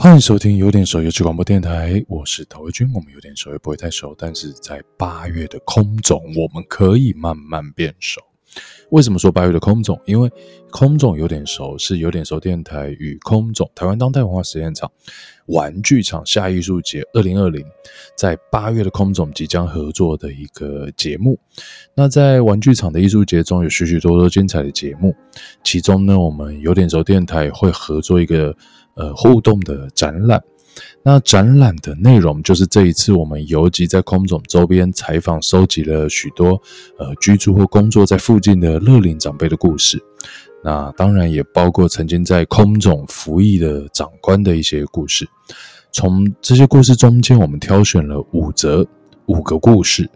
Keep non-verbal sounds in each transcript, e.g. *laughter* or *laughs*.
欢迎收听有点熟有趣广播电台，我是陶维军。我们有点熟也不会太熟，但是在八月的空总，我们可以慢慢变熟。为什么说八月的空总？因为空总有点熟是有点熟电台与空总台湾当代文化实验场玩具厂下艺术节二零二零在八月的空总即将合作的一个节目。那在玩具厂的艺术节中有许许多多精彩的节目，其中呢，我们有点熟电台会合作一个。呃，互动的展览，那展览的内容就是这一次我们游击在空总周边采访，收集了许多呃居住或工作在附近的乐龄长辈的故事。那当然也包括曾经在空总服役的长官的一些故事。从这些故事中间，我们挑选了五则五个故事，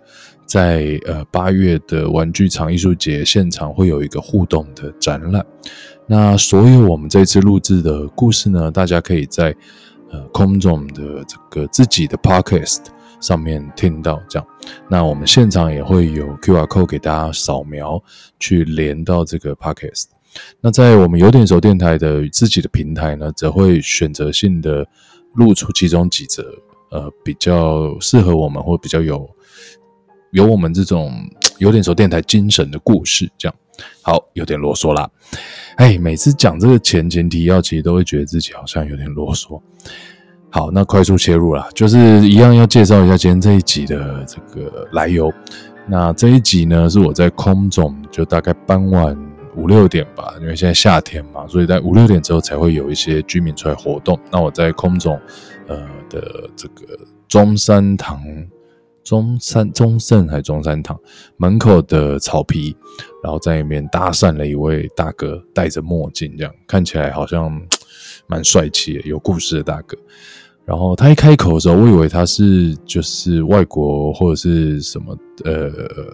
在呃八月的玩具厂艺术节现场会有一个互动的展览。那所有我们这次录制的故事呢，大家可以在呃空总的这个自己的 podcast 上面听到。这样，那我们现场也会有 QR code 给大家扫描，去连到这个 podcast。那在我们有点熟电台的自己的平台呢，则会选择性的录出其中几则呃比较适合我们或比较有有我们这种有点熟电台精神的故事。这样，好，有点啰嗦啦。哎，每次讲这个前前提要，其实都会觉得自己好像有点啰嗦。好，那快速切入啦，就是一样要介绍一下今天这一集的这个来由。那这一集呢，是我在空总，就大概傍晚五六点吧，因为现在夏天嘛，所以在五六点之后才会有一些居民出来活动。那我在空总呃的这个中山堂。中山中盛还是中山堂门口的草皮，然后在里面搭讪了一位大哥，戴着墨镜，这样看起来好像蛮帅气的，有故事的大哥。然后他一开口的时候，我以为他是就是外国或者是什么呃，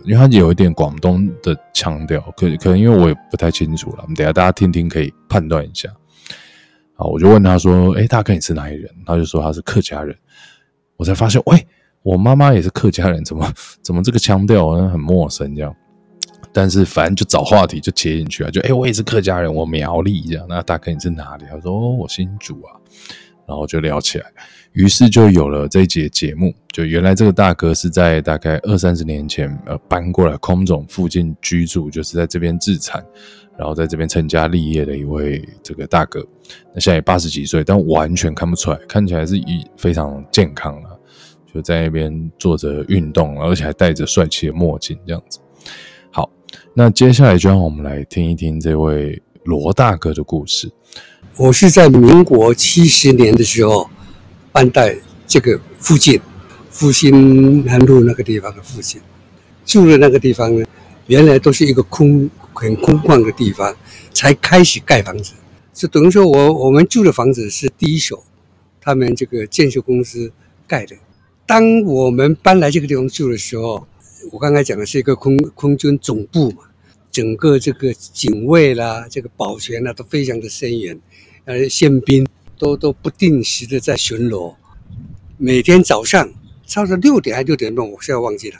因为他有一点广东的腔调，可可能因为我也不太清楚了，我们等下大家听听可以判断一下。好，我就问他说：“哎，大哥你是哪里人？”他就说他是客家人。我才发现，喂。我妈妈也是客家人，怎么 *laughs* 怎么这个腔调好像很陌生这样？但是反正就找话题就切进去啊，就哎、我也是客家人，我苗栗这样。那大哥你是哪里？他说哦，我新竹啊，然后就聊起来，于是就有了这一节节目。就原来这个大哥是在大概二三十年前呃搬过来空总附近居住，就是在这边置产，然后在这边成家立业的一位这个大哥。那现在也八十几岁，但完全看不出来，看起来是一非常健康啊。就在那边做着运动，而且还戴着帅气的墨镜，这样子。好，那接下来就让我们来听一听这位罗大哥的故事。我是在民国七十年的时候搬到这个附近，复兴南路那个地方的附近，住的那个地方呢，原来都是一个空很空旷的地方，才开始盖房子。就等于说我我们住的房子是第一手，他们这个建设公司盖的。当我们搬来这个地方住的时候，我刚才讲的是一个空空军总部嘛，整个这个警卫啦，这个保全啦都非常的森严，呃，宪兵都都不定时的在巡逻，每天早上差不多六点还六点半，我现在忘记了，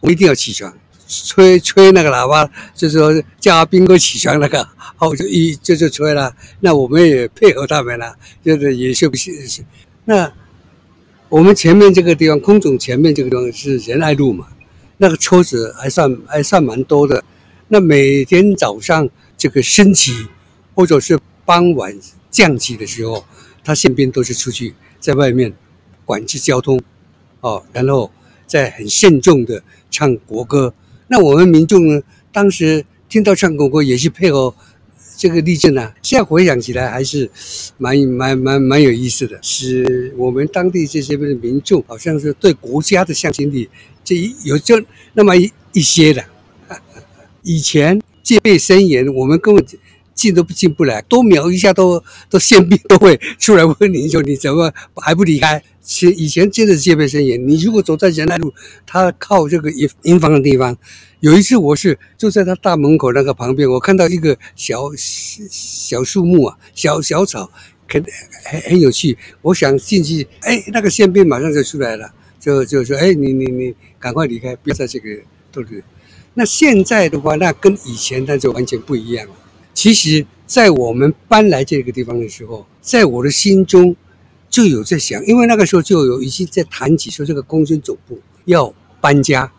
我一定要起床，吹吹那个喇叭，就是说叫阿兵哥起床那个，好，就一就就吹了，那我们也配合他们了，就是也是不是那。我们前面这个地方，空总前面这个地方是仁爱路嘛，那个车子还算还算蛮多的。那每天早上这个升旗，或者是傍晚降旗的时候，他宪兵都是出去在外面管制交通，哦，然后再很慎重的唱国歌。那我们民众呢，当时听到唱国歌也是配合。这个例证呢，现在回想起来还是蛮蛮蛮蛮有意思的。是我们当地这些的民众，好像是对国家的向心力，这有就那么一一些的。*laughs* 以前戒备森严，我们根本进都不进不来，多瞄一下都都宪兵都会出来问你说你怎么还不离开？其以前真的戒备森严。你如果走在仁爱路，他靠这个营营房的地方。有一次，我是就在他大门口那个旁边，我看到一个小小树木啊，小小草，很很很有趣。我想进去，哎，那个宪兵马上就出来了，就就说：“哎，你你你赶快离开，不要在这个都是。”那现在的话，那跟以前那就完全不一样了。其实，在我们搬来这个地方的时候，在我的心中，就有在想，因为那个时候就有已经在谈起说这个空军总部要搬家。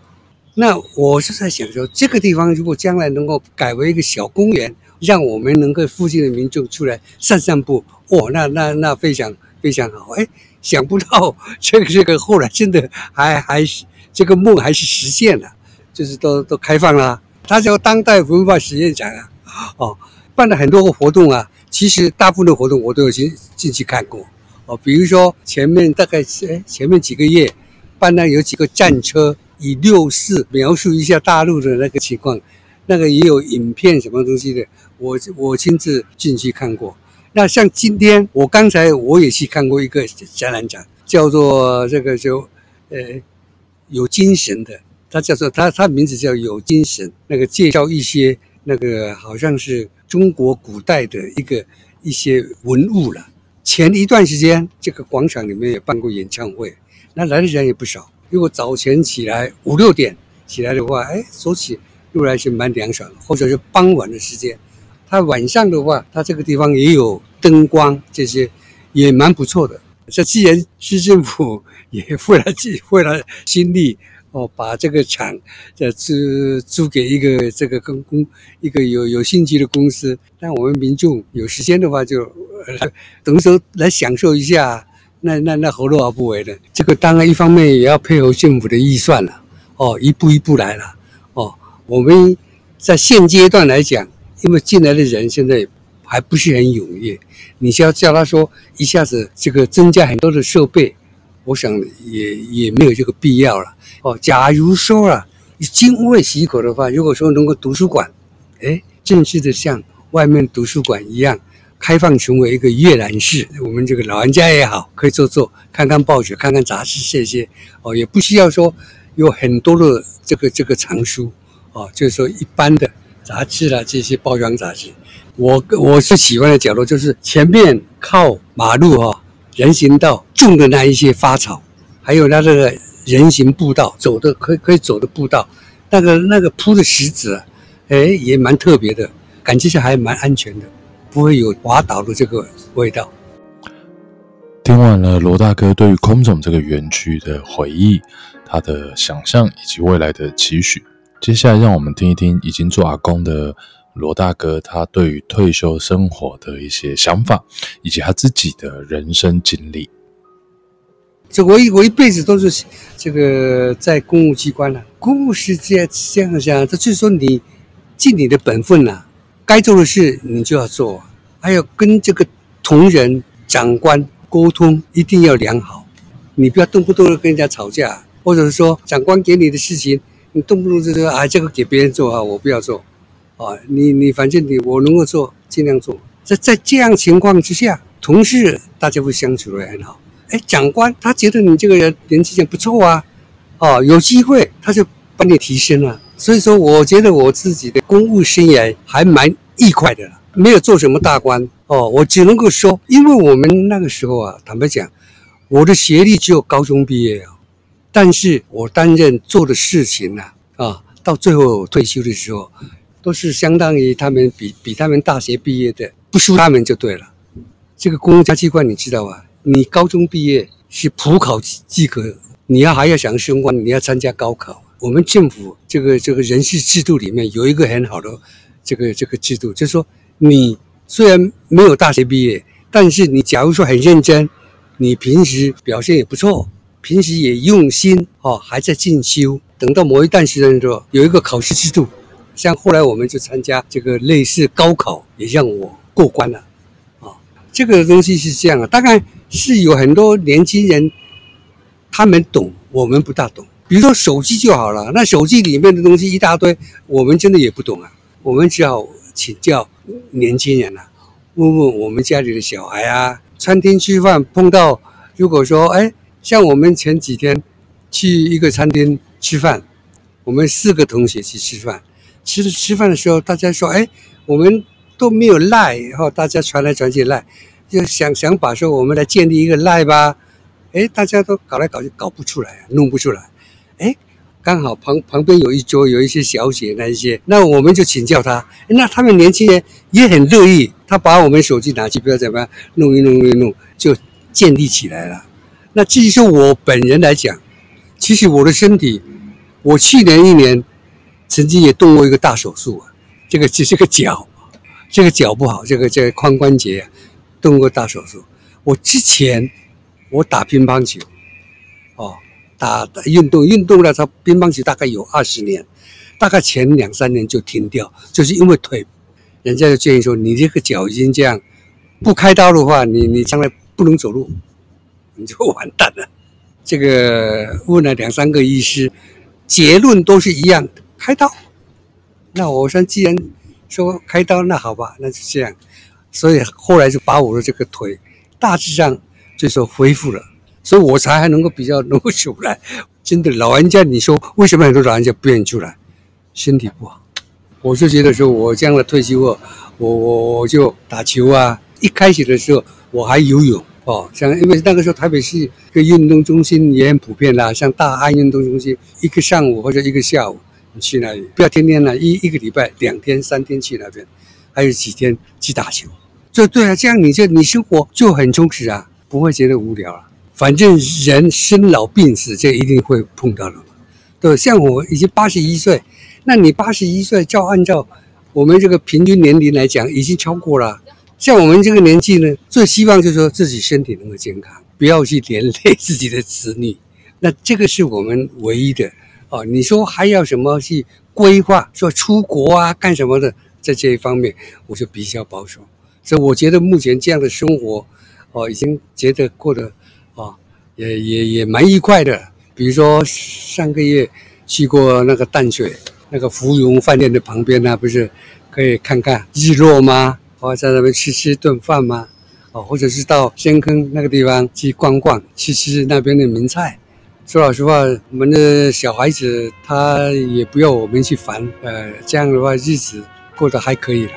那我是在想说，这个地方如果将来能够改为一个小公园，让我们能够附近的民众出来散散步，哦，那那那非常非常好。哎，想不到这个这个后来真的还还是这个梦还是实现了，就是都都开放了。它叫当代文化实验场啊，哦，办了很多个活动啊。其实大部分的活动我都有进进去看过，哦，比如说前面大概哎前面几个月办了有几个战车。以六四描述一下大陆的那个情况，那个也有影片什么东西的，我我亲自进去看过。那像今天我刚才我也去看过一个展览展，叫做这个就呃有精神的，他叫做他他名字叫有精神，那个介绍一些那个好像是中国古代的一个一些文物了。前一段时间这个广场里面也办过演唱会，那来的人也不少。如果早晨起来五六点起来的话，哎，走起路来是蛮凉爽，或者是傍晚的时间，它晚上的话，它这个地方也有灯光，这些也蛮不错的。这既然市政府也费了费费了心力哦，把这个厂这租租给一个这个公公一个有有兴趣的公司，那我们民众有时间的话就，就等于说来享受一下。那那那何乐而不为呢？这个当然一方面也要配合政府的预算了，哦，一步一步来了，哦，我们在现阶段来讲，因为进来的人现在还不是很踊跃，你需要叫他说一下子这个增加很多的设备，我想也也没有这个必要了，哦，假如说啊，经卫许可的话，如果说能够图书馆，哎，正式的像外面图书馆一样。开放成为一个阅览室，我们这个老人家也好，可以坐坐，看看报纸，看看杂志这些哦，也不需要说有很多的这个这个藏书哦，就是说一般的杂志啦，这些包装杂志。我我是喜欢的角落就是前面靠马路哈、哦，人行道种的那一些花草，还有那个人行步道走的可以可以走的步道，那个那个铺的石子啊，哎也蛮特别的，感觉是还蛮安全的。不会有滑倒的这个味道。听完了罗大哥对于空总这个园区的回忆，他的想象以及未来的期许。接下来，让我们听一听已经做阿公的罗大哥，他对于退休生活的一些想法，以及他自己的人生经历。这我一我一辈子都是这个在公务机关了、啊，公务是这样这样讲，这就是说你尽你的本分了、啊。该做的事你就要做，还有跟这个同仁、长官沟通一定要良好。你不要动不动的跟人家吵架，或者是说长官给你的事情，你动不动就说啊这个给别人做啊，我不要做啊。你你反正你我能够做尽量做。在在这样情况之下，同事大家会相处得很好。哎，长官他觉得你这个人年纪也不错啊，哦，有机会他就帮你提升了。所以说，我觉得我自己的公务生涯还蛮愉快的了，没有做什么大官哦。我只能够说，因为我们那个时候啊，坦白讲，我的学历只有高中毕业啊，但是我担任做的事情呢，啊，到最后退休的时候，都是相当于他们比比他们大学毕业的不输他们就对了。这个公家机关你知道吧？你高中毕业是普考及格，你要还要想升官，你要参加高考。我们政府这个这个人事制度里面有一个很好的这个这个制度，就是说你虽然没有大学毕业，但是你假如说很认真，你平时表现也不错，平时也用心哦，还在进修，等到某一段时间的时候，有一个考试制度，像后来我们就参加这个类似高考，也让我过关了啊。这个东西是这样的，大概是有很多年轻人他们懂，我们不大懂。比如说手机就好了，那手机里面的东西一大堆，我们真的也不懂啊。我们只好请教年轻人啊，问问我们家里的小孩啊。餐厅吃饭碰到，如果说哎，像我们前几天去一个餐厅吃饭，我们四个同学去吃饭，吃吃饭的时候，大家说哎，我们都没有赖，然后大家传来传去赖，就想想把说我们来建立一个赖吧，哎，大家都搞来搞去搞不出来，弄不出来。哎，刚好旁旁边有一桌有一些小姐那一些，那我们就请教他。那他们年轻人也很乐意，他把我们手机拿去，不要怎么样弄一弄一弄，就建立起来了。那至于说我本人来讲，其实我的身体，我去年一年曾经也动过一个大手术啊，这个这这个脚，这个脚不好，这个这个髋关节啊，动过大手术。我之前我打乒乓球，哦，打打运动运动了，他乒乓球大概有二十年，大概前两三年就停掉，就是因为腿，人家就建议说，你这个脚已经这样，不开刀的话，你你将来不能走路，你就完蛋了。*laughs* 这个问了两三个医师，结论都是一样，开刀。那我说，既然说开刀，那好吧，那就这样。所以后来就把我的这个腿大致上就说恢复了，所以我才还能够比较能够出来。真的，老人家，你说为什么很多老人家不愿意出来？身体不好。我就觉得说，我这样的退休后，我 *laughs* 我我就打球啊。一开始的时候，我还游泳。哦，像因为那个时候台北市个运动中心也很普遍啦，像大安运动中心，一个上午或者一个下午，你去那里，不要天天呢，一一个礼拜两天三天去那边，还有几天去打球，就对啊，这样你就你生活就很充实啊，不会觉得无聊了。反正人生老病死，这一定会碰到的嘛。对，像我已经八十一岁，那你八十一岁，照按照我们这个平均年龄来讲，已经超过了。像我们这个年纪呢，最希望就是说自己身体能够健康，不要去连累自己的子女。那这个是我们唯一的哦。你说还要什么去规划？说出国啊，干什么的？在这一方面，我就比较保守。所以我觉得目前这样的生活，哦，已经觉得过得，也也也蛮愉快的。比如说上个月去过那个淡水那个芙蓉饭店的旁边呢，不是可以看看日落吗？我在那边吃吃顿饭吗？哦，或者是到仙坑那个地方去逛逛，吃吃那边的名菜。说老实话，我们的小孩子他也不要我们去烦，呃，这样的话日子过得还可以了。